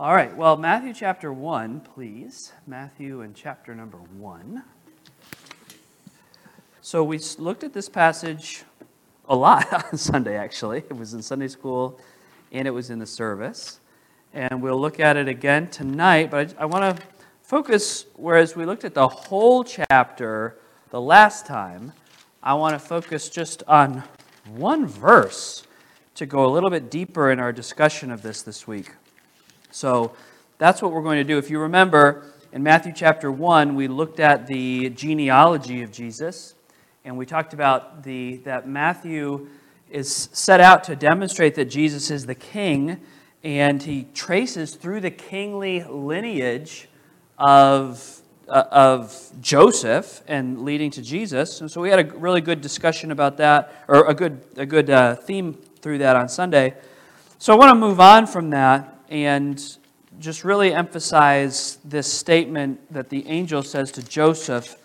All right, well, Matthew chapter 1, please. Matthew and chapter number 1. So we looked at this passage a lot on Sunday, actually. It was in Sunday school and it was in the service. And we'll look at it again tonight, but I, I want to focus, whereas we looked at the whole chapter the last time, I want to focus just on one verse to go a little bit deeper in our discussion of this this week. So that's what we're going to do. If you remember, in Matthew chapter 1, we looked at the genealogy of Jesus, and we talked about the, that Matthew is set out to demonstrate that Jesus is the king, and he traces through the kingly lineage of, uh, of Joseph and leading to Jesus. And so we had a really good discussion about that, or a good, a good uh, theme through that on Sunday. So I want to move on from that and just really emphasize this statement that the angel says to Joseph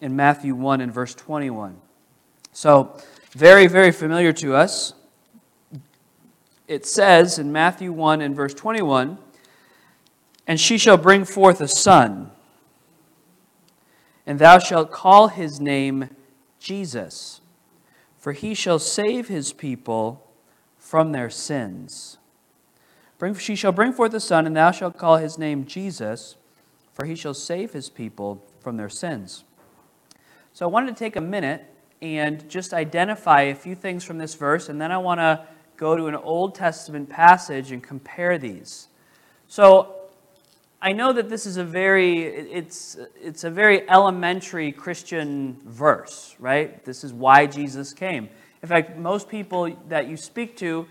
in Matthew 1 and verse 21. So, very, very familiar to us. It says in Matthew 1 and verse 21 And she shall bring forth a son, and thou shalt call his name Jesus, for he shall save his people from their sins. She shall bring forth a son, and thou shalt call his name Jesus, for he shall save his people from their sins. So I wanted to take a minute and just identify a few things from this verse, and then I want to go to an Old Testament passage and compare these. So I know that this is a very it's it's a very elementary Christian verse, right? This is why Jesus came. In fact, most people that you speak to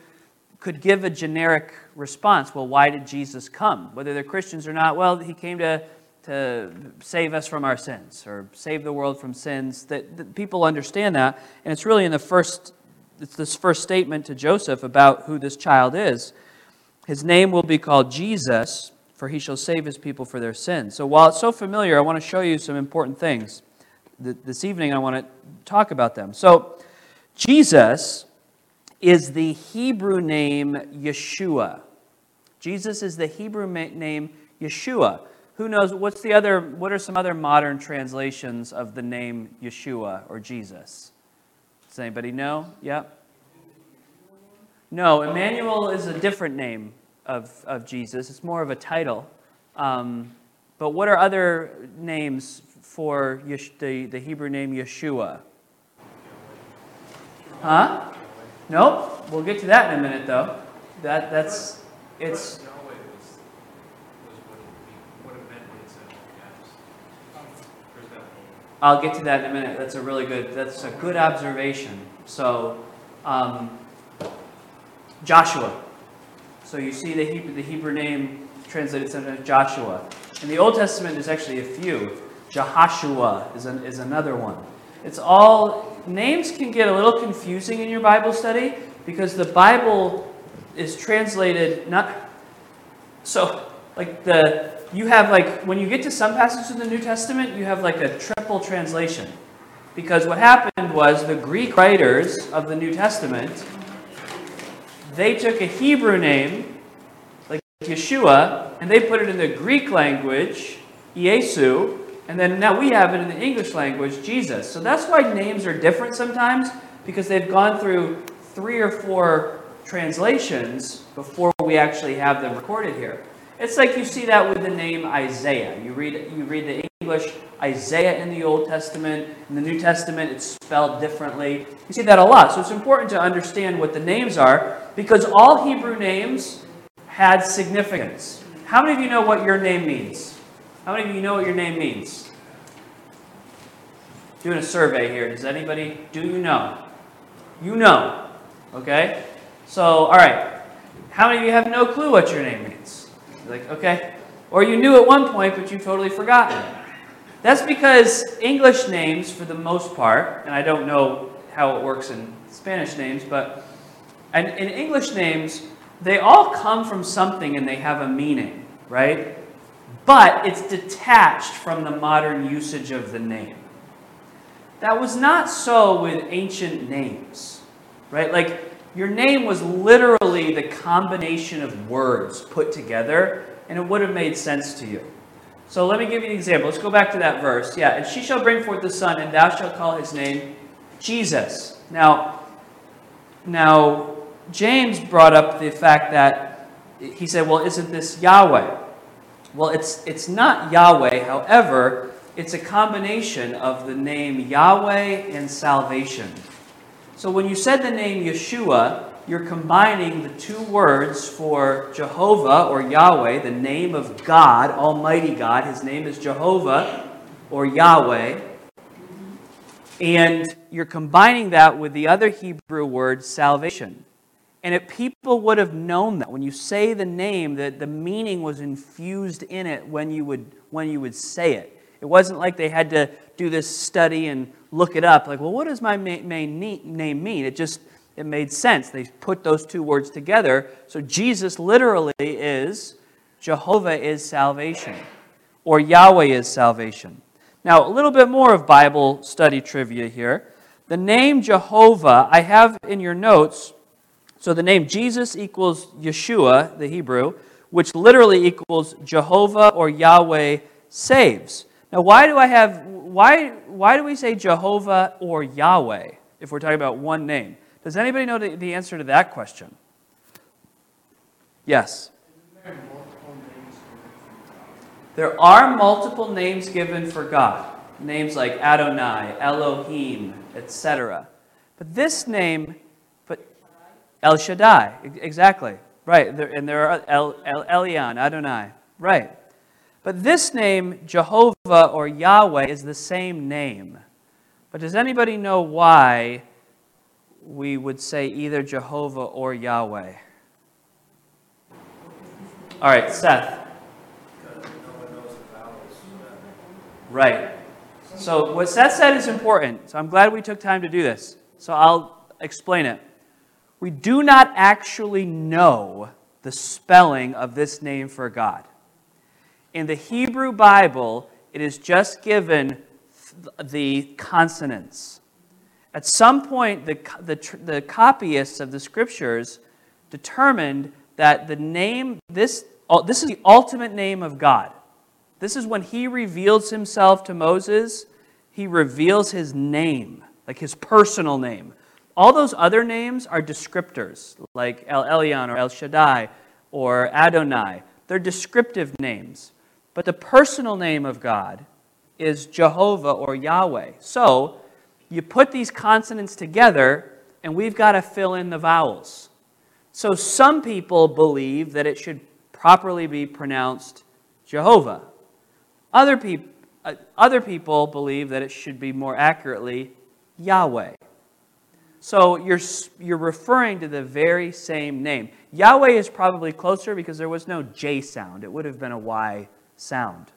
could give a generic response. Well, why did Jesus come? Whether they're Christians or not, well, he came to, to save us from our sins or save the world from sins. That, that people understand that. And it's really in the first, it's this first statement to Joseph about who this child is. His name will be called Jesus, for he shall save his people for their sins. So while it's so familiar, I want to show you some important things. This evening, I want to talk about them. So, Jesus is the Hebrew name Yeshua. Jesus is the Hebrew name Yeshua. Who knows what's the other what are some other modern translations of the name Yeshua or Jesus? Does anybody know? Yep. No, Emmanuel is a different name of, of Jesus. It's more of a title. Um, but what are other names for Yesh, the, the Hebrew name Yeshua? Huh? Nope. We'll get to that in a minute, though. That that's it's. I'll get to that in a minute. That's a really good. That's a good observation. So, um, Joshua. So you see the Hebrew, the Hebrew name translated sometimes Joshua. In the Old Testament, there's actually a few. Jehoshua is, an, is another one. It's all names can get a little confusing in your Bible study because the Bible is translated not so like the you have like when you get to some passages in the New Testament, you have like a triple translation. Because what happened was the Greek writers of the New Testament they took a Hebrew name like Yeshua and they put it in the Greek language, Yesu, and then now we have it in the English language, Jesus. So that's why names are different sometimes because they've gone through three or four translations before we actually have them recorded here. It's like you see that with the name Isaiah. You read, you read the English Isaiah in the Old Testament. In the New Testament, it's spelled differently. You see that a lot. So it's important to understand what the names are because all Hebrew names had significance. How many of you know what your name means? How many of you know what your name means? Doing a survey here. Does anybody, do you know? You know. Okay? So, all right. How many of you have no clue what your name means? Like, okay. Or you knew at one point, but you've totally forgotten. That's because English names, for the most part, and I don't know how it works in Spanish names, but and in English names, they all come from something and they have a meaning, right? But it's detached from the modern usage of the name. That was not so with ancient names, right? Like your name was literally the combination of words put together, and it would have made sense to you. So let me give you an example. Let's go back to that verse. Yeah, and she shall bring forth the son, and thou shalt call his name Jesus. Now, now James brought up the fact that he said, "Well, isn't this Yahweh?" Well, it's it's not Yahweh. However, it's a combination of the name Yahweh and salvation. So when you said the name Yeshua, you're combining the two words for Jehovah or Yahweh, the name of God, Almighty God. His name is Jehovah or Yahweh. And you're combining that with the other Hebrew word, salvation. And if people would have known that, when you say the name, that the meaning was infused in it when you would, when you would say it. It wasn't like they had to do this study and look it up, like, well, what does my main name mean? It just it made sense. They put those two words together. So Jesus literally is Jehovah is salvation, or Yahweh is salvation. Now, a little bit more of Bible study trivia here. The name Jehovah, I have in your notes. So the name Jesus equals Yeshua, the Hebrew, which literally equals Jehovah or Yahweh saves. Now, why do I have why why do we say Jehovah or Yahweh if we're talking about one name? Does anybody know the, the answer to that question? Yes. There are multiple names given for God. Names like Adonai, Elohim, etc. But this name, El Shaddai, exactly. Right. And there are El, El Elyon, Adonai. Right. But this name, Jehovah or Yahweh, is the same name. But does anybody know why we would say either Jehovah or Yahweh. All right, Seth. Right. So, what Seth said is important. So, I'm glad we took time to do this. So, I'll explain it. We do not actually know the spelling of this name for God. In the Hebrew Bible, it is just given the consonants. At some point, the, the, the copyists of the scriptures determined that the name, this, this is the ultimate name of God. This is when he reveals himself to Moses, he reveals his name, like his personal name. All those other names are descriptors, like El Elyon or El Shaddai or Adonai. They're descriptive names. But the personal name of God is Jehovah or Yahweh. So, you put these consonants together, and we've got to fill in the vowels. So some people believe that it should properly be pronounced Jehovah. Other, peop- uh, other people believe that it should be more accurately Yahweh. So you're, you're referring to the very same name. Yahweh is probably closer because there was no J sound, it would have been a Y sound.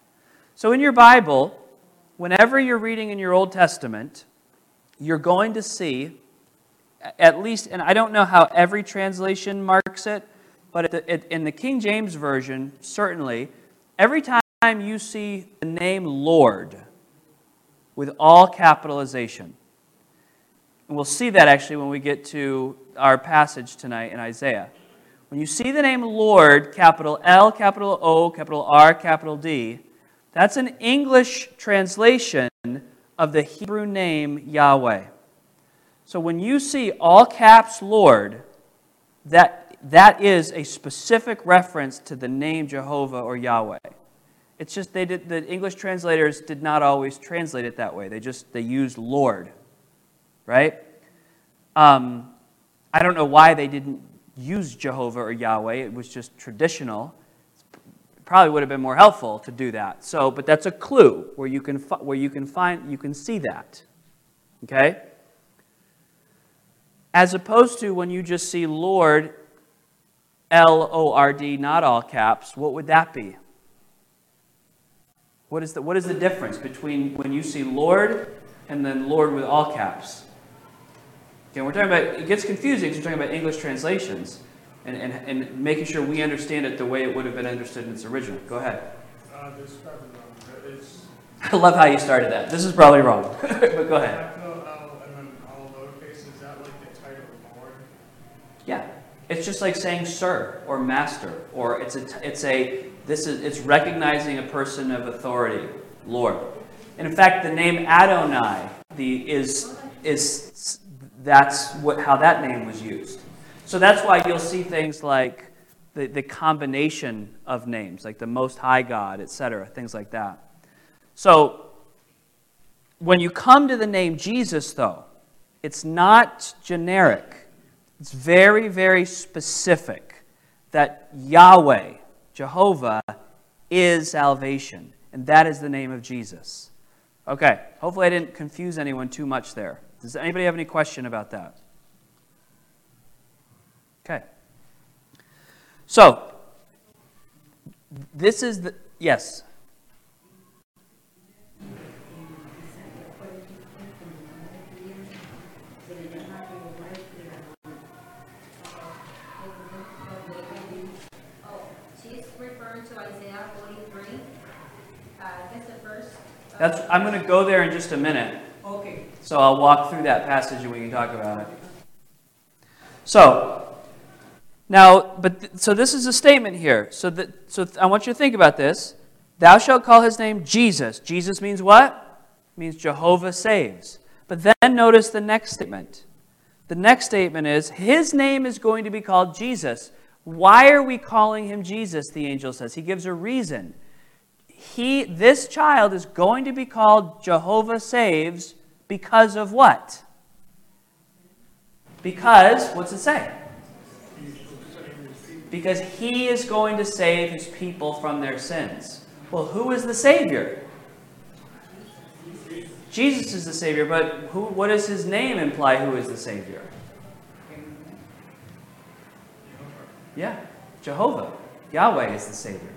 So in your Bible, whenever you're reading in your Old Testament, you're going to see, at least, and I don't know how every translation marks it, but in the King James Version, certainly, every time you see the name Lord with all capitalization, and we'll see that actually when we get to our passage tonight in Isaiah. When you see the name Lord, capital L, capital O, capital R, capital D, that's an English translation of the Hebrew name Yahweh. So when you see all caps Lord, that, that is a specific reference to the name Jehovah or Yahweh. It's just they did, the English translators did not always translate it that way. They just they used Lord, right? Um, I don't know why they didn't use Jehovah or Yahweh. It was just traditional probably would have been more helpful to do that. So, but that's a clue where you can where you can find you can see that. Okay? As opposed to when you just see Lord L O R D not all caps, what would that be? What is the what is the difference between when you see Lord and then Lord with all caps? Okay, we're talking about it gets confusing because we're talking about English translations and, and, and making sure we understand it the way it would have been understood in its original. Go ahead. Uh, this probably wrong. It's, I love how you started that. This is probably wrong, but go ahead. Yeah, it's just like saying sir or master, or it's a, it's a, this is, it's recognizing a person of authority, Lord. And in fact, the name Adonai the, is, is, that's what, how that name was used. So that's why you'll see things like the, the combination of names, like the Most High God, etc., things like that. So when you come to the name Jesus, though, it's not generic. It's very, very specific that Yahweh, Jehovah, is salvation. And that is the name of Jesus. Okay, hopefully I didn't confuse anyone too much there. Does anybody have any question about that? Okay. So, this is the. Yes. That's, I'm going to go there in just a minute. So I'll walk through that passage and we can talk about it. So, now, but th- so this is a statement here. So, that, so th- I want you to think about this. Thou shalt call his name Jesus. Jesus means what? It means Jehovah saves. But then notice the next statement. The next statement is his name is going to be called Jesus. Why are we calling him Jesus? The angel says. He gives a reason he, this child is going to be called Jehovah Saves because of what? Because, what's it say? Because he is going to save his people from their sins. Well, who is the Savior? Jesus is the Savior, but who, what does his name imply who is the Savior? Yeah, Jehovah. Yahweh is the Savior.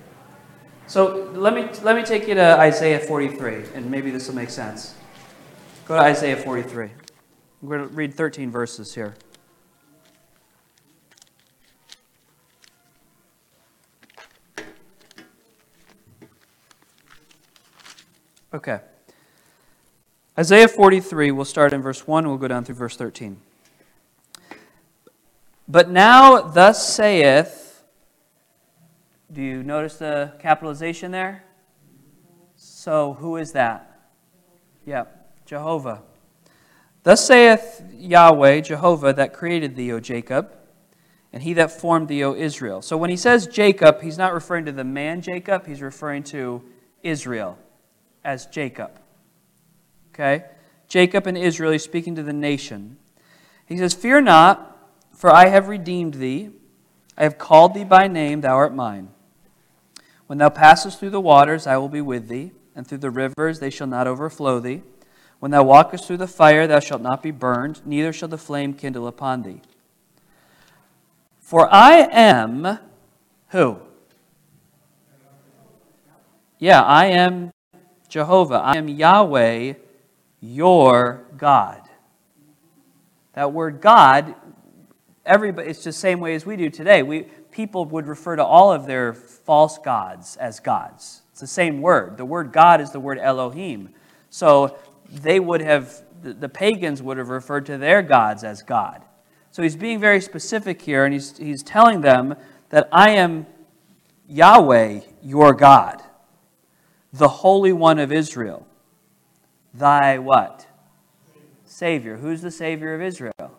So let me, let me take you to Isaiah 43, and maybe this will make sense. Go to Isaiah 43. I'm going to read 13 verses here. Okay. Isaiah 43, we'll start in verse 1, we'll go down through verse 13. But now, thus saith do you notice the capitalization there? So, who is that? Yeah, Jehovah. Thus saith Yahweh, Jehovah, that created thee, O Jacob, and he that formed thee, O Israel. So, when he says Jacob, he's not referring to the man Jacob, he's referring to Israel as Jacob. Okay? Jacob and Israel, he's speaking to the nation. He says, Fear not, for I have redeemed thee. I have called thee by name, thou art mine. When thou passest through the waters, I will be with thee, and through the rivers, they shall not overflow thee. When thou walkest through the fire, thou shalt not be burned, neither shall the flame kindle upon thee. For I am who? Yeah, I am Jehovah. I am Yahweh, your God. That word God, everybody, it's the same way as we do today. We, people would refer to all of their false gods as gods. It's the same word. The word God is the word Elohim. So they would have, the pagans would have referred to their gods as God. So he's being very specific here, and he's, he's telling them that I am Yahweh, your God, the Holy One of Israel. Thy what? Savior. Who's the Savior of Israel?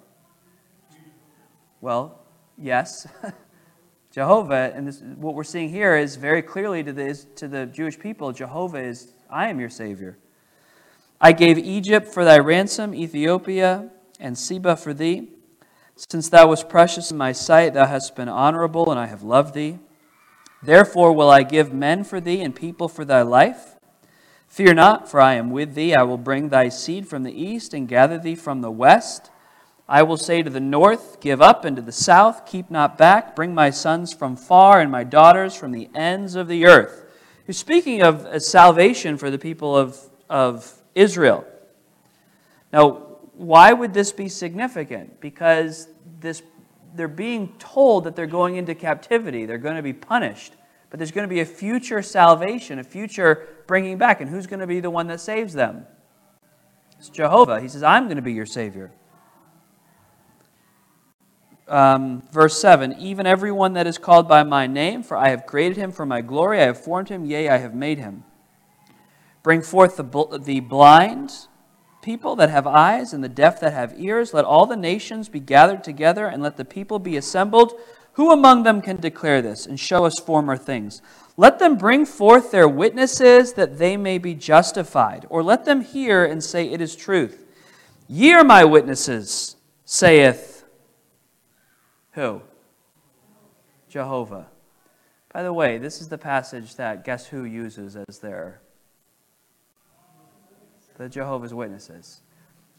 Well, yes. Jehovah, and this, what we're seeing here is very clearly to the, to the Jewish people Jehovah is, I am your Savior. I gave Egypt for thy ransom, Ethiopia and Seba for thee. Since thou wast precious in my sight, thou hast been honorable, and I have loved thee. Therefore will I give men for thee and people for thy life. Fear not, for I am with thee. I will bring thy seed from the east and gather thee from the west. I will say to the north, Give up, and to the south, Keep not back. Bring my sons from far and my daughters from the ends of the earth. He's speaking of salvation for the people of, of Israel. Now, why would this be significant? Because this, they're being told that they're going into captivity, they're going to be punished. But there's going to be a future salvation, a future bringing back. And who's going to be the one that saves them? It's Jehovah. He says, I'm going to be your Savior. um, verse 7 Even everyone that is called by my name, for I have created him for my glory, I have formed him, yea, I have made him. Bring forth the, bl- the blind people that have eyes and the deaf that have ears. Let all the nations be gathered together, and let the people be assembled. Who among them can declare this and show us former things? Let them bring forth their witnesses that they may be justified, or let them hear and say, It is truth. Ye are my witnesses, saith who? Jehovah. By the way, this is the passage that Guess Who uses as their the Jehovah's Witnesses.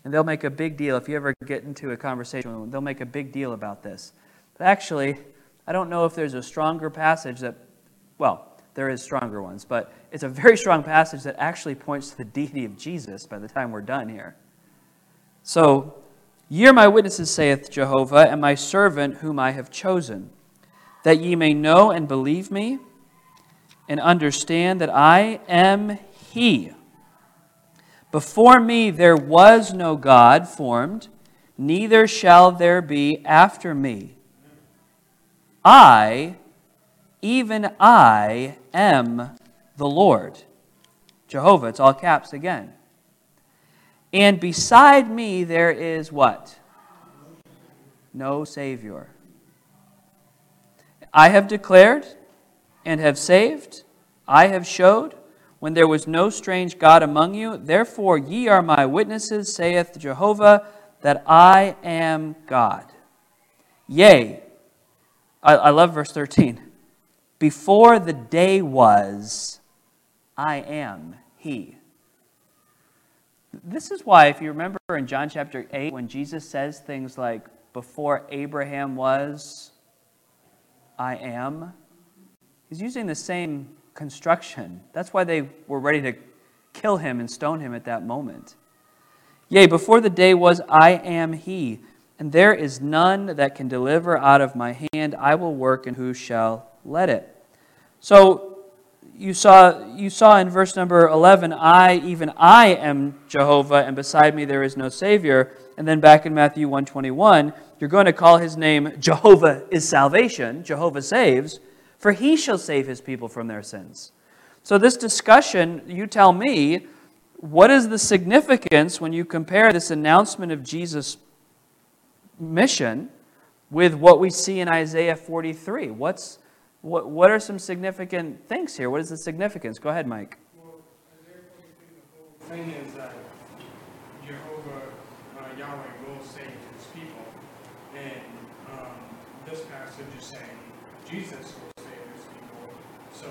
And they'll make a big deal if you ever get into a conversation with them, they'll make a big deal about this. But actually, I don't know if there's a stronger passage that well, there is stronger ones, but it's a very strong passage that actually points to the deity of Jesus by the time we're done here. So, Ye are my witnesses, saith Jehovah, and my servant whom I have chosen, that ye may know and believe me, and understand that I am He. Before me there was no God formed, neither shall there be after me. I, even I, am the Lord. Jehovah, it's all caps again. And beside me there is what? No Savior. I have declared and have saved, I have showed, when there was no strange God among you. Therefore, ye are my witnesses, saith Jehovah, that I am God. Yea, I, I love verse 13. Before the day was, I am He. This is why, if you remember in John chapter 8, when Jesus says things like, Before Abraham was, I am, he's using the same construction. That's why they were ready to kill him and stone him at that moment. Yea, before the day was, I am he, and there is none that can deliver out of my hand. I will work, and who shall let it? So, you saw, you saw in verse number 11, I, even I am Jehovah, and beside me there is no Savior. And then back in Matthew 121, you're going to call his name Jehovah is salvation, Jehovah saves, for he shall save his people from their sins. So, this discussion, you tell me, what is the significance when you compare this announcement of Jesus' mission with what we see in Isaiah 43? What's, what, what are some significant things here? What is the significance? Go ahead, Mike. Well, the thing is that Jehovah uh, Yahweh will save his people. And um, this passage is saying Jesus will save his people. So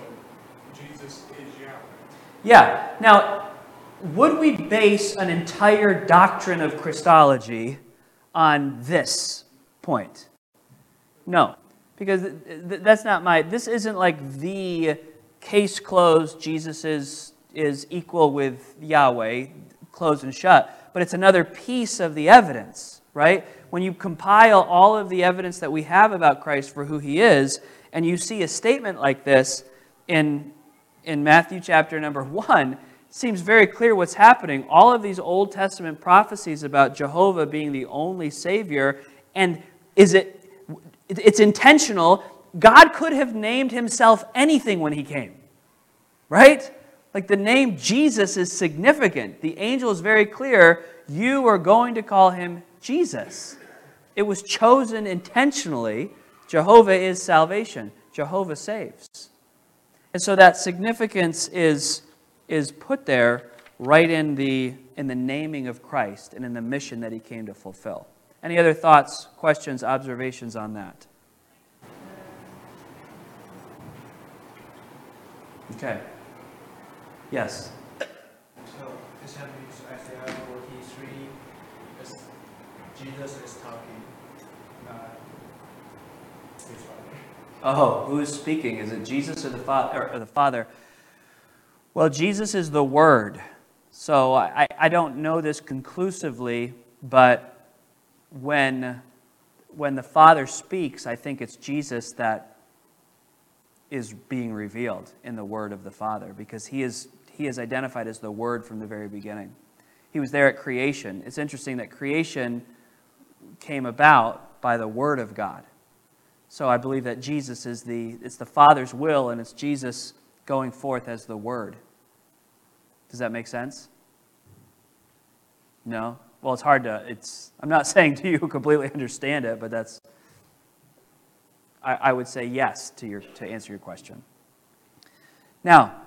Jesus is Yahweh. Yeah. Now, would we base an entire doctrine of Christology on this point? No because that's not my this isn't like the case closed jesus is is equal with yahweh closed and shut but it's another piece of the evidence right when you compile all of the evidence that we have about christ for who he is and you see a statement like this in in matthew chapter number one seems very clear what's happening all of these old testament prophecies about jehovah being the only savior and is it it's intentional. God could have named himself anything when he came, right? Like the name Jesus is significant. The angel is very clear. You are going to call him Jesus. It was chosen intentionally. Jehovah is salvation, Jehovah saves. And so that significance is, is put there right in the, in the naming of Christ and in the mission that he came to fulfill. Any other thoughts, questions, observations on that? Okay. Yes. So this happening to Isaiah 43, Jesus is talking, not his father. Oh, who is speaking? Is it Jesus or the Father? Or the Father? Well, Jesus is the Word. So I, I don't know this conclusively, but when, when the Father speaks, I think it's Jesus that is being revealed in the Word of the Father because he is, he is identified as the Word from the very beginning. He was there at creation. It's interesting that creation came about by the Word of God. So I believe that Jesus is the, it's the Father's will, and it's Jesus going forth as the Word. Does that make sense? No? Well, it's hard to, it's, I'm not saying to you completely understand it, but that's, I, I would say yes to, your, to answer your question. Now,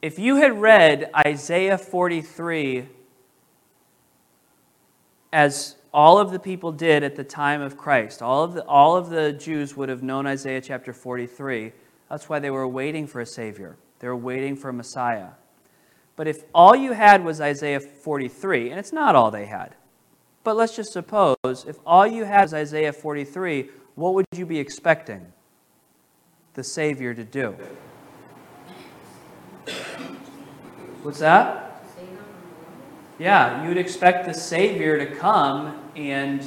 if you had read Isaiah 43 as all of the people did at the time of Christ, all of the, all of the Jews would have known Isaiah chapter 43. That's why they were waiting for a Savior, they were waiting for a Messiah. But if all you had was Isaiah 43, and it's not all they had, but let's just suppose if all you had was Isaiah 43, what would you be expecting the Savior to do? What's that? Yeah, you'd expect the Savior to come and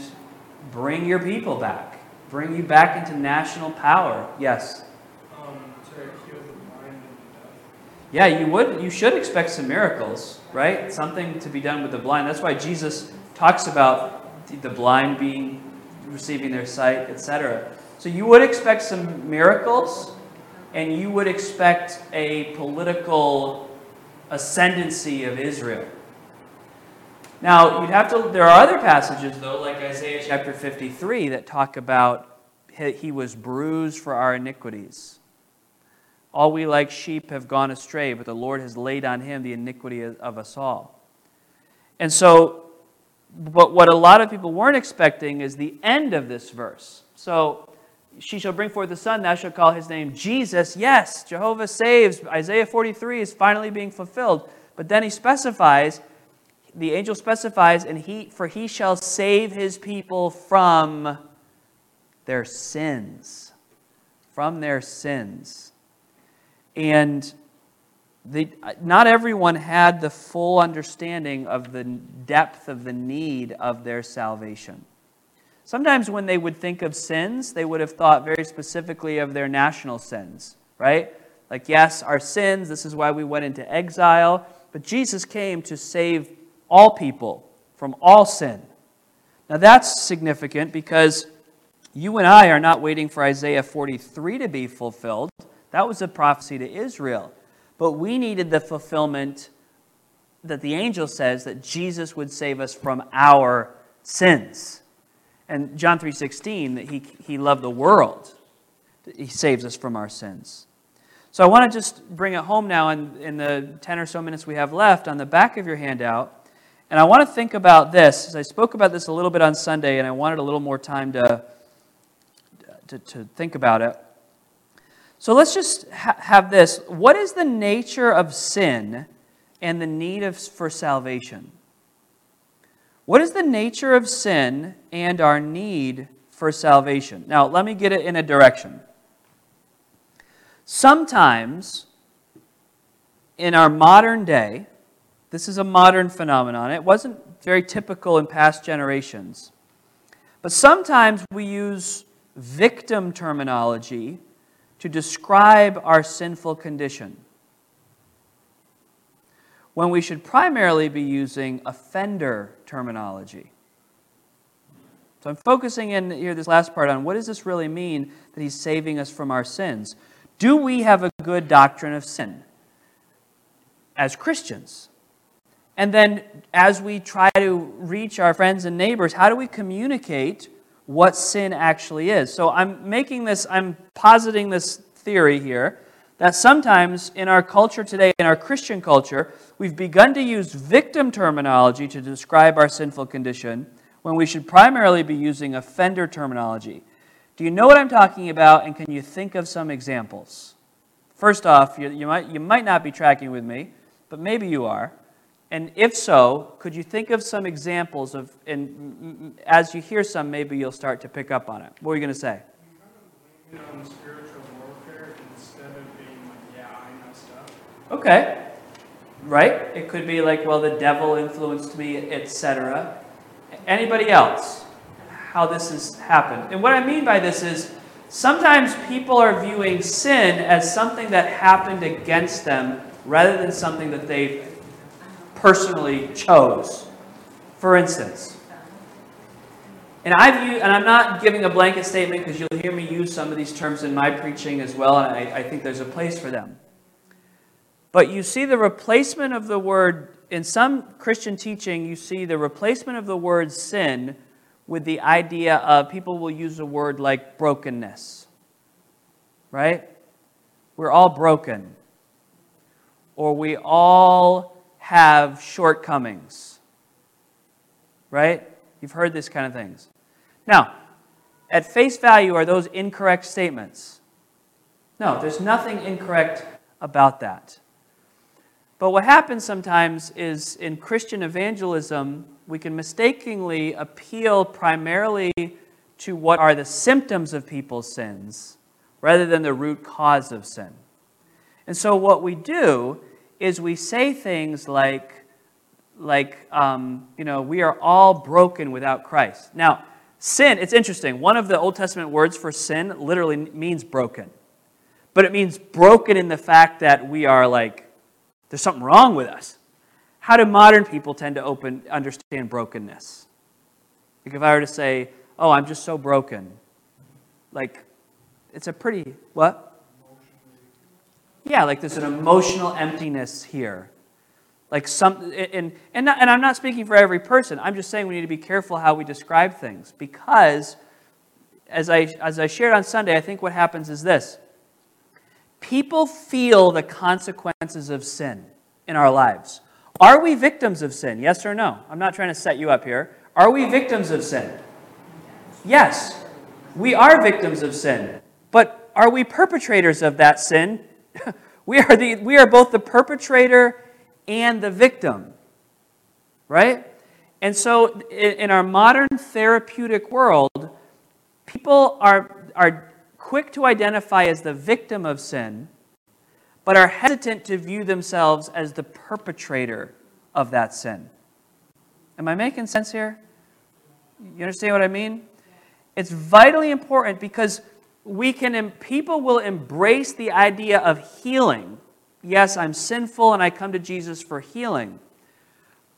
bring your people back, bring you back into national power. Yes. Um, to heal the blind and the deaf. Yeah, you would. You should expect some miracles, right? Something to be done with the blind. That's why Jesus talks about the blind being receiving their sight, etc. So you would expect some miracles, and you would expect a political ascendancy of Israel. Now, you'd have to, there are other passages, though, like Isaiah chapter 53, that talk about he was bruised for our iniquities. All we like sheep have gone astray, but the Lord has laid on him the iniquity of us all. And so, but what a lot of people weren't expecting is the end of this verse. So, she shall bring forth a son, thou shalt call his name Jesus. Yes, Jehovah saves. Isaiah 43 is finally being fulfilled. But then he specifies, the angel specifies, and he for he shall save his people from their sins. From their sins. And the, not everyone had the full understanding of the depth of the need of their salvation. Sometimes when they would think of sins, they would have thought very specifically of their national sins, right? Like, yes, our sins, this is why we went into exile. But Jesus came to save all people from all sin. Now, that's significant because you and I are not waiting for Isaiah 43 to be fulfilled. That was a prophecy to Israel. But we needed the fulfillment that the angel says that Jesus would save us from our sins. And John 3:16 that he he loved the world. He saves us from our sins. So I want to just bring it home now in, in the 10 or so minutes we have left on the back of your handout. And I want to think about this. as I spoke about this a little bit on Sunday, and I wanted a little more time to, to, to think about it. So let's just ha- have this. What is the nature of sin and the need of, for salvation? What is the nature of sin and our need for salvation? Now, let me get it in a direction. Sometimes in our modern day, this is a modern phenomenon. It wasn't very typical in past generations. But sometimes we use victim terminology to describe our sinful condition when we should primarily be using offender terminology. So I'm focusing in here this last part on what does this really mean that he's saving us from our sins? Do we have a good doctrine of sin as Christians? And then as we try to reach our friends and neighbors, how do we communicate what sin actually is? So I'm making this, I'm positing this theory here that sometimes in our culture today, in our Christian culture, we've begun to use victim terminology to describe our sinful condition when we should primarily be using offender terminology. Do you know what I'm talking about, and can you think of some examples? First off, you, you, might, you might not be tracking with me, but maybe you are. And if so, could you think of some examples of, and as you hear some, maybe you'll start to pick up on it. What were you going to say? You know, warfare like, yeah. Okay. Right? It could be like, well, the devil influenced me, etc. Anybody else? How this has happened. And what I mean by this is sometimes people are viewing sin as something that happened against them rather than something that they personally chose. For instance, And I've used, and I'm not giving a blanket statement because you'll hear me use some of these terms in my preaching as well, and I, I think there's a place for them. But you see the replacement of the word, in some Christian teaching, you see the replacement of the word sin with the idea of people will use a word like brokenness. Right? We're all broken. Or we all have shortcomings. Right? You've heard this kind of things. Now, at face value, are those incorrect statements? No, there's nothing incorrect about that. But what happens sometimes is in Christian evangelism, we can mistakenly appeal primarily to what are the symptoms of people's sins rather than the root cause of sin. And so what we do is we say things like, like um, you know, we are all broken without Christ. Now, sin, it's interesting. One of the Old Testament words for sin literally means broken. But it means broken in the fact that we are like there's something wrong with us. How do modern people tend to open, understand brokenness? Like if I were to say, oh, I'm just so broken, like it's a pretty, what? Yeah, like there's an emotional emptiness here. Like some, and, and, and I'm not speaking for every person. I'm just saying we need to be careful how we describe things because, as I, as I shared on Sunday, I think what happens is this People feel the consequences of sin in our lives. Are we victims of sin? Yes or no? I'm not trying to set you up here. Are we victims of sin? Yes, we are victims of sin. But are we perpetrators of that sin? we, are the, we are both the perpetrator and the victim. Right? And so, in our modern therapeutic world, people are, are quick to identify as the victim of sin, but are hesitant to view themselves as the perpetrator of that sin. Am I making sense here? You understand what I mean? It's vitally important because we can people will embrace the idea of healing. Yes, I'm sinful and I come to Jesus for healing.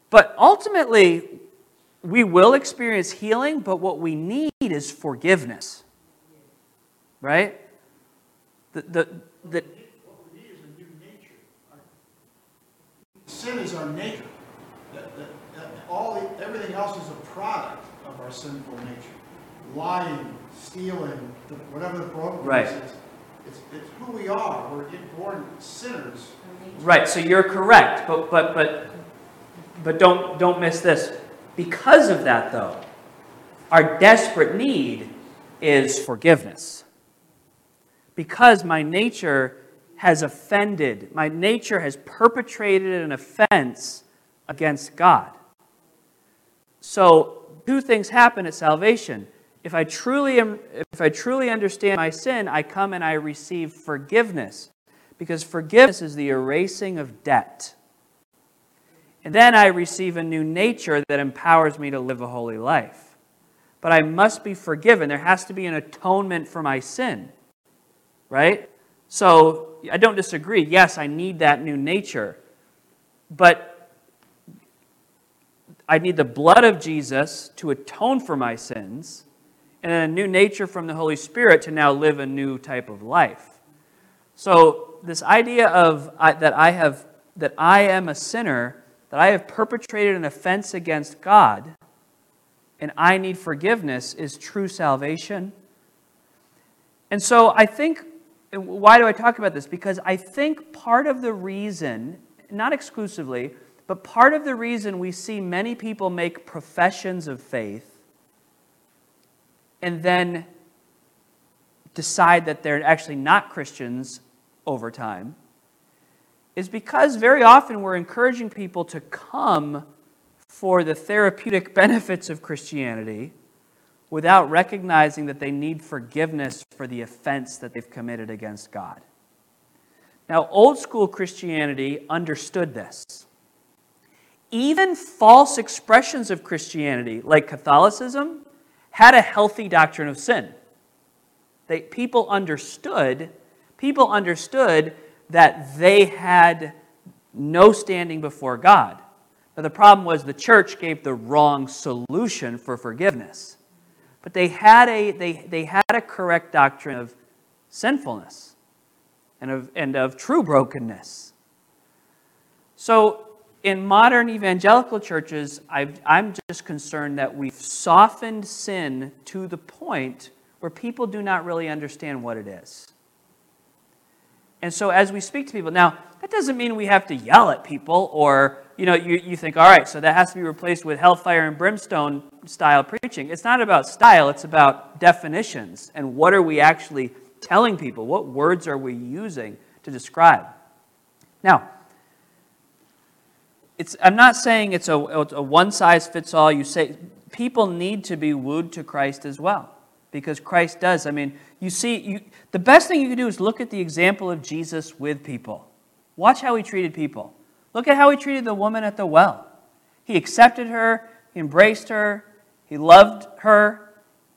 But ultimately, we will experience healing, but what we need is forgiveness right? The, the, the. Sin is our nature. That, that, that all everything else is a product of our sinful nature. Lying, stealing, the, whatever the brokenness right. is. It's, it's who we are. We're born sinners. Right. So you're correct, but but but but don't don't miss this. Because of that, though, our desperate need is forgiveness because my nature has offended, my nature has perpetrated an offense against God. So, two things happen at salvation. If I truly am, if I truly understand my sin, I come and I receive forgiveness because forgiveness is the erasing of debt. And then I receive a new nature that empowers me to live a holy life. But I must be forgiven. There has to be an atonement for my sin right? So I don't disagree. Yes, I need that new nature. But I need the blood of Jesus to atone for my sins and a new nature from the Holy Spirit to now live a new type of life. So this idea of that I have that I am a sinner, that I have perpetrated an offense against God, and I need forgiveness is true salvation. And so I think why do I talk about this? Because I think part of the reason, not exclusively, but part of the reason we see many people make professions of faith and then decide that they're actually not Christians over time is because very often we're encouraging people to come for the therapeutic benefits of Christianity without recognizing that they need forgiveness for the offense that they've committed against God. Now, old school Christianity understood this. Even false expressions of Christianity, like Catholicism, had a healthy doctrine of sin. They, people understood, people understood that they had no standing before God. But the problem was the church gave the wrong solution for forgiveness. but they had a, they, they had a correct doctrine of sinfulness and of, and of true brokenness. So in modern evangelical churches, i am just concerned that we've softened sin to the point where people do not really understand what it is. And so as we speak to people, now, that doesn't mean we have to yell at people or, you know, you, you think, all right, so that has to be replaced with hellfire and brimstone style preaching. It's not about style, it's about definitions and what are we actually telling people? What words are we using to describe? Now, it's, I'm not saying it's a, a one size fits all. You say people need to be wooed to Christ as well because Christ does. I mean, you see, you, the best thing you can do is look at the example of Jesus with people. Watch how he treated people. Look at how he treated the woman at the well. He accepted her, he embraced her, he loved her,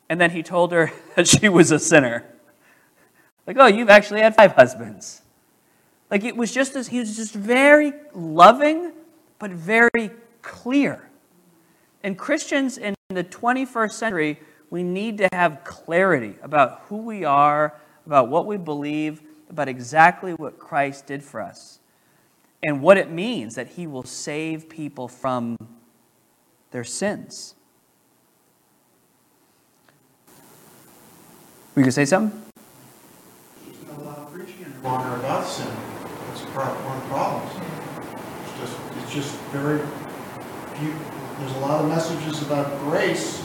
and then he told her that she was a sinner. Like, oh, you've actually had five husbands. Like, it was just as, he was just very loving, but very clear. And Christians in the 21st century, we need to have clarity about who we are, about what we believe, about exactly what Christ did for us, and what it means that he will save people from their sins. We to say something? A lot of preaching longer about sin. That's one of the problems. It's just, it's just very few, there's a lot of messages about grace,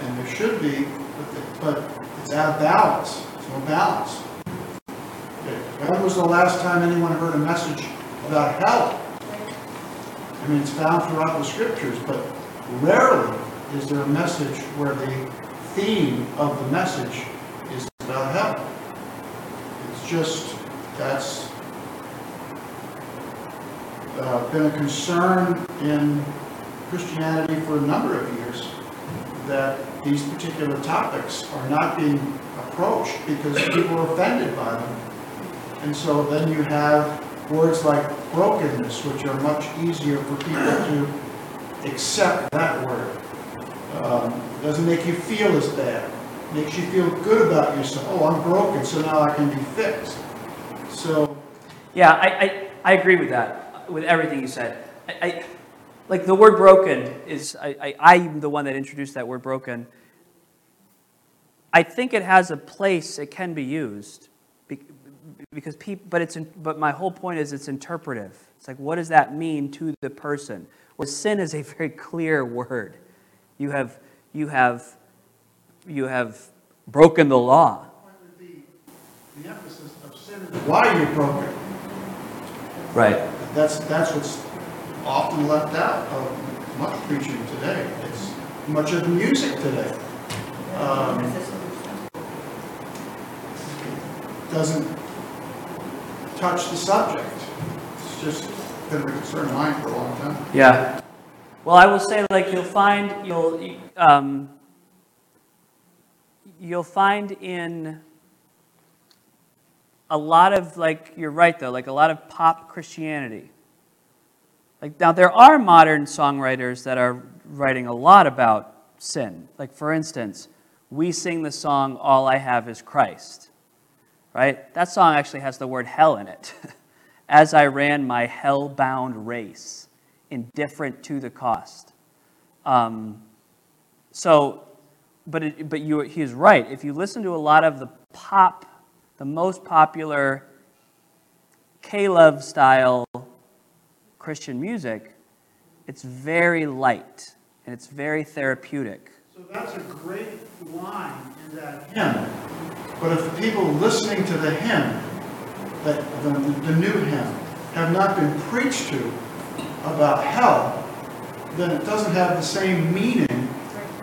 and there should be, but, the- but it's out of balance. There's no balance. When was the last time anyone heard a message about hell? I mean, it's found throughout the scriptures, but rarely is there a message where the theme of the message is about hell. It's just, that's uh, been a concern in Christianity for a number of years, that these particular topics are not being approached because people are offended by them. And so then you have words like brokenness, which are much easier for people to accept that word. Um, Doesn't make you feel as bad. Makes you feel good about yourself. Oh, I'm broken, so now I can be fixed. So, Yeah, I, I, I agree with that, with everything you said. I, I, like the word broken is, I, I, I'm the one that introduced that word broken. I think it has a place it can be used because people, but it's, in, but my whole point is it's interpretive. It's like, what does that mean to the person? Well, sin is a very clear word. You have, you have, you have broken the law. the emphasis of sin is why you're broken. Right. That's, that's what's often left out of much preaching today. It's much of the music today. Um, Doesn't touch the subject. It's just been a concern of mine for a long time. Yeah. Well, I will say, like you'll find you'll um, you'll find in a lot of like you're right though, like a lot of pop Christianity. Like now, there are modern songwriters that are writing a lot about sin. Like for instance, we sing the song "All I Have Is Christ." Right? That song actually has the word hell in it. As I ran my hell-bound race indifferent to the cost. Um, so, but, it, but you, he is right. If you listen to a lot of the pop, the most popular K-Love style Christian music, it's very light and it's very therapeutic. So that's a great line in that hymn. But if people listening to the hymn, the, the new hymn, have not been preached to about hell, then it doesn't have the same meaning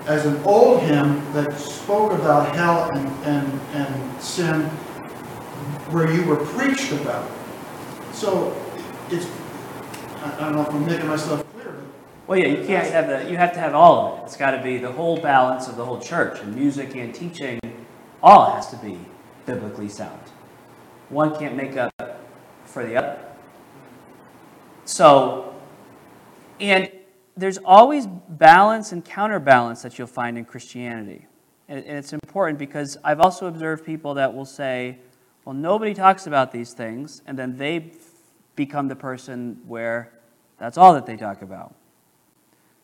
as an old hymn that spoke about hell and, and, and sin where you were preached about. So it's, I don't know if I'm making myself clear, Well, yeah, you can't have that. you have to have all of it. It's got to be the whole balance of the whole church, and music and teaching, all has to be biblically sound. One can't make up for the other. So, and there's always balance and counterbalance that you'll find in Christianity. And it's important because I've also observed people that will say, well, nobody talks about these things, and then they become the person where that's all that they talk about.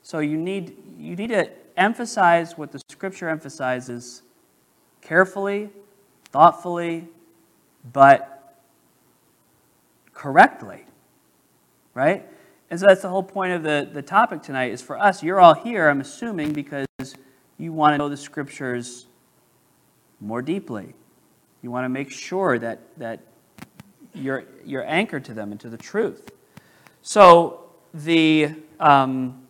So you need, you need to emphasize what the scripture emphasizes carefully, thoughtfully, but correctly. Right? And so that's the whole point of the, the topic tonight is for us, you're all here, I'm assuming, because you want to know the scriptures more deeply. You want to make sure that, that you're, you're anchored to them and to the truth. So the um,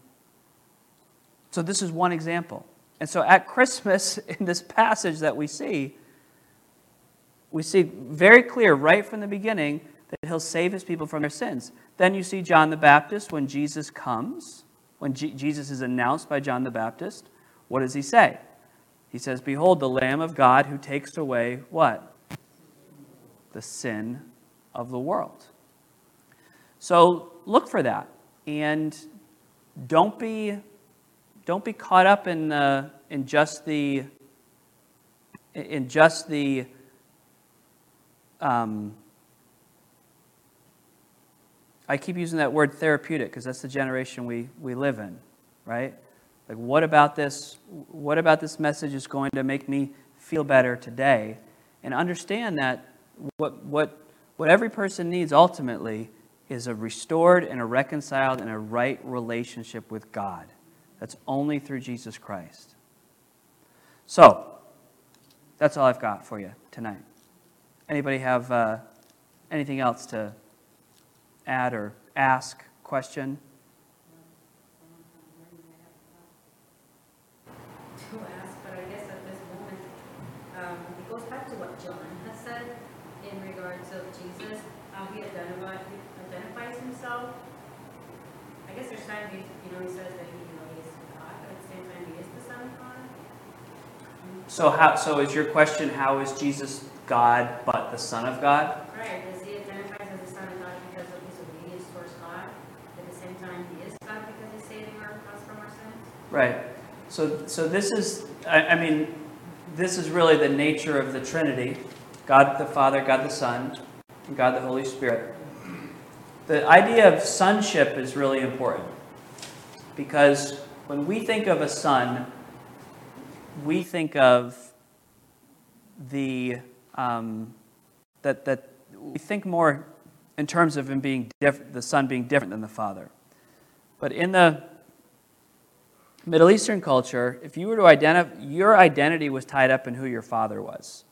so this is one example. And so at Christmas, in this passage that we see, we see very clear right from the beginning that he'll save his people from their sins. Then you see John the Baptist when Jesus comes, when G- Jesus is announced by John the Baptist. What does he say? He says, Behold, the Lamb of God who takes away what? The sin of the world. So look for that. And don't be, don't be caught up in, uh, in just the, in just the, um, I keep using that word therapeutic because that's the generation we, we live in, right? Like, what about this? What about this message is going to make me feel better today? And understand that what, what, what every person needs ultimately is a restored and a reconciled and a right relationship with God. That's only through Jesus Christ. So, that's all I've got for you tonight. Anybody have uh, anything else to add or ask, question? to ask, but I guess at this moment, um, it goes back to what John has said in regards of Jesus, how he identifies, identifies himself. I guess there's times he, you know, he says that he, you know, he is God, but at the same time, he is the Son of God. So, how, so is your question, how is Jesus God but the Son of God? Right, does he identify as the Son of God because of his obedience towards God? At the same time, he is God because he's saving our, us from our sins? Right. So, so this is, I, I mean, this is really the nature of the Trinity God the Father, God the Son, and God the Holy Spirit. The idea of sonship is really important because when we think of a son, we think of the um, that that we think more in terms of him being diff- the son being different than the father. But in the Middle Eastern culture, if you were to identify, your identity was tied up in who your father was.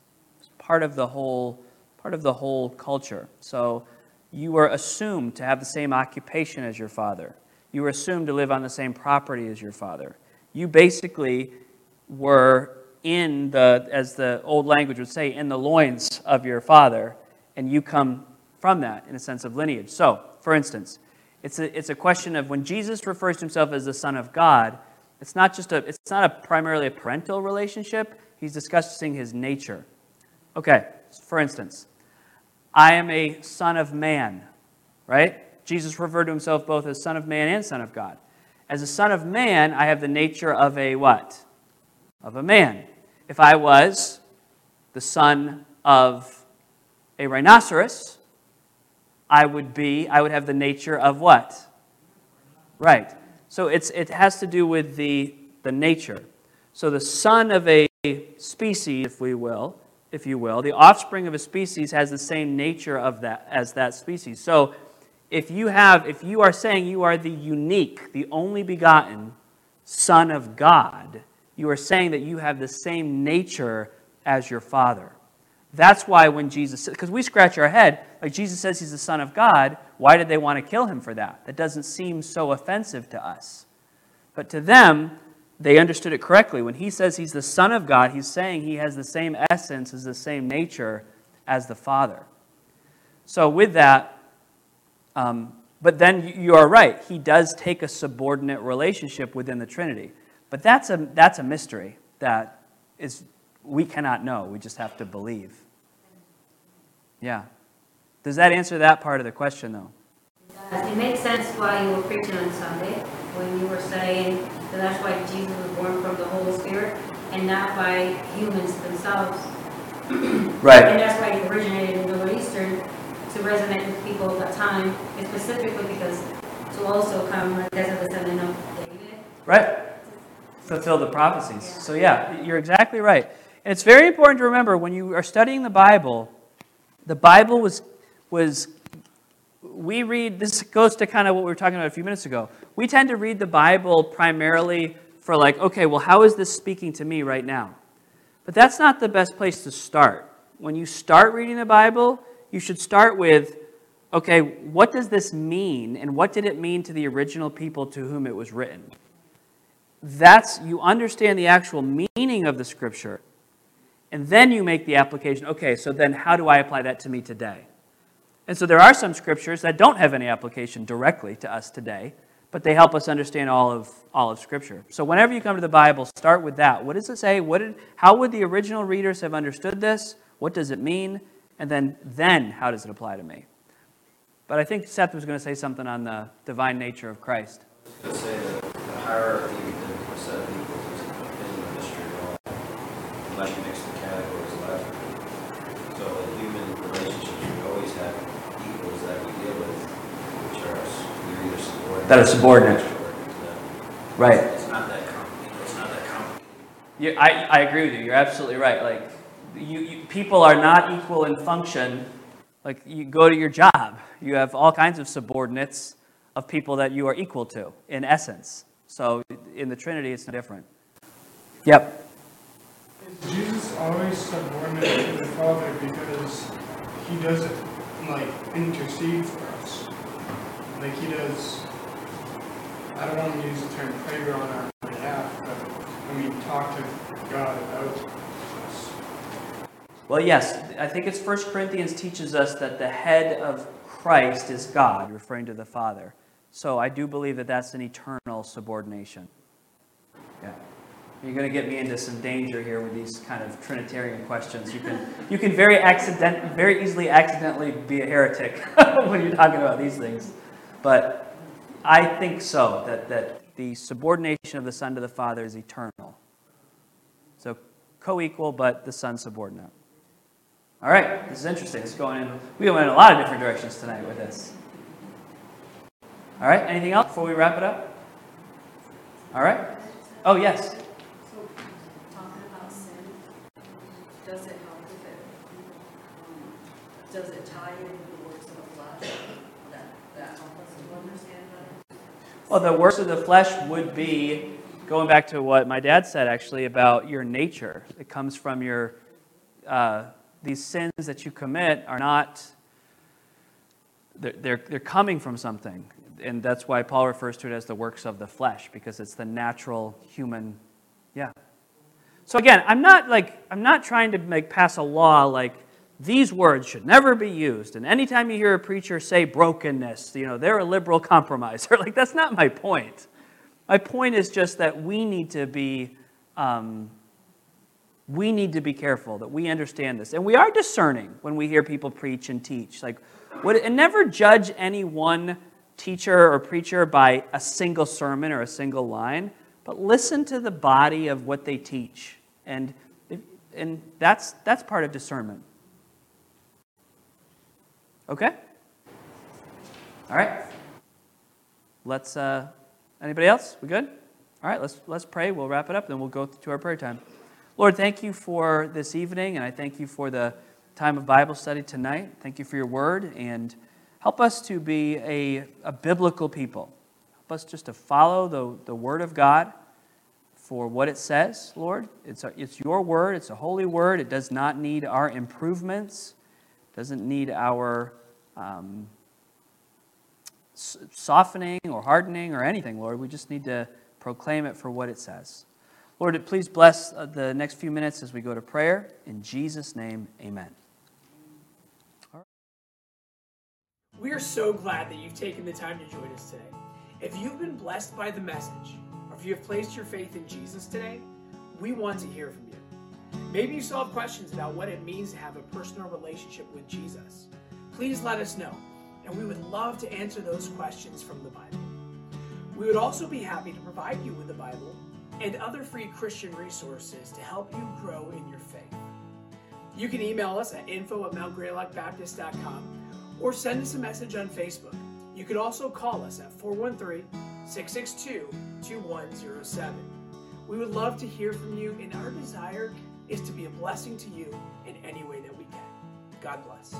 Part of the whole, part of the whole culture. So you were assumed to have the same occupation as your father. You were assumed to live on the same property as your father. You basically were in the, as the old language would say, in the loins of your father, and you come from that in a sense of lineage. So, for instance, it's a, it's a question of when Jesus refers to himself as the Son of God, it's not just a, it's not a primarily a parental relationship. He's discussing his nature. Okay, for instance, I am a son of man, right? Jesus referred to himself both as son of man and son of God. As a son of man, I have the nature of a what? Of a man. If I was the son of a rhinoceros, I would be, I would have the nature of what? Right. So it's, it has to do with the, the nature. So the son of a species, if we will, if you will, the offspring of a species has the same nature of that as that species. So if you have, if you are saying you are the unique, the only begotten Son of God, you are saying that you have the same nature as your Father. That's why when Jesus, says, because we scratch our head, like Jesus says he's the Son of God, why did they want to kill him for that? That doesn't seem so offensive to us. But to them, they understood it correctly. When he says he's the Son of God, he's saying he has the same essence, has the same nature as the Father. So, with that, um, but then you are right. He does take a subordinate relationship within the Trinity. But that's a, that's a mystery that is, we cannot know. We just have to believe. Yeah. Does that answer that part of the question, though? Uh, it makes sense why you were preaching on Sunday, when you were saying that that's why Jesus was born from the Holy Spirit and not by humans themselves. Right. And that's why it originated in the Middle Eastern to resonate with people of that time, and specifically because to also come as a descendant of David. Right. Fulfill the prophecies. So, yeah, you're exactly right. And it's very important to remember when you are studying the Bible, the Bible was, was we read, this goes to kind of what we were talking about a few minutes ago. We tend to read the Bible primarily for, like, okay, well, how is this speaking to me right now? But that's not the best place to start. When you start reading the Bible, you should start with, okay, what does this mean? And what did it mean to the original people to whom it was written? That's, you understand the actual meaning of the scripture. And then you make the application, okay, so then how do I apply that to me today? And so there are some scriptures that don't have any application directly to us today, but they help us understand all of, all of Scripture. So whenever you come to the Bible, start with that. What does it say? What did, how would the original readers have understood this? What does it mean? And then, then how does it apply to me? But I think Seth was going to say something on the divine nature of Christ. to say the hierarchy didn't a equals is all, unless you mix the categories logically. So in human relationships, we always have equals that we deal with, which are, you're either subordinate. That are subordinate. Right. It's not that complicated, it's not that complicated. Yeah, I, I agree with you. You're absolutely right. Like, you, you, people are not equal in function. Like, you go to your job, you have all kinds of subordinates of people that you are equal to, in essence. So, in the Trinity, it's no different. Yep. Is Jesus always subordinate to the Father because he doesn't like intercede for us? Like he does, I don't want to use the term pray on our behalf, but I mean, talk to God about us. Well, yes, I think it's 1 Corinthians teaches us that the head of Christ is God, referring to the Father. So, I do believe that that's an eternal subordination. Yeah. You're going to get me into some danger here with these kind of Trinitarian questions. You can, you can very, accident, very easily accidentally be a heretic when you're talking about these things. But I think so, that, that the subordination of the Son to the Father is eternal. So co equal, but the Son subordinate. All right, this is interesting. It's going in, we went in a lot of different directions tonight with this. All right, anything else before we wrap it up? All right. Oh, yes. Um, does it tie in the works of the flesh? Well, the works of the flesh would be going back to what my dad said actually about your nature. It comes from your, uh, these sins that you commit are not, they're, they're, they're coming from something. And that's why Paul refers to it as the works of the flesh, because it's the natural human, yeah. So again, I'm not like, I'm not trying to make pass a law like these words should never be used. And anytime you hear a preacher say brokenness, you know, they're a liberal compromiser. like, that's not my point. My point is just that we need to be, um, we need to be careful that we understand this. And we are discerning when we hear people preach and teach. Like, what, and never judge any one teacher or preacher by a single sermon or a single line, but listen to the body of what they teach. And, and that's, that's part of discernment. Okay? All right. Let's, uh, anybody else? We good? All right, let's, let's pray. We'll wrap it up, then we'll go to our prayer time. Lord, thank you for this evening, and I thank you for the time of Bible study tonight. Thank you for your word, and help us to be a, a biblical people. Help us just to follow the, the word of God for what it says, Lord. It's, a, it's your word, it's a holy word. It does not need our improvements, doesn't need our um, softening or hardening or anything, Lord. We just need to proclaim it for what it says. Lord, please bless uh, the next few minutes as we go to prayer. In Jesus' name, amen. We are so glad that you've taken the time to join us today. If you've been blessed by the message, or if you have placed your faith in Jesus today, we want to hear from you. Maybe you still have questions about what it means to have a personal relationship with Jesus. Please let us know, and we would love to answer those questions from the Bible. We would also be happy to provide you with the Bible and other free Christian resources to help you grow in your faith. You can email us at info at mountgreylockbaptist.com or send us a message on Facebook. You could also call us at 413 662 2107. We would love to hear from you, and our desire is to be a blessing to you in any way that we can. God bless.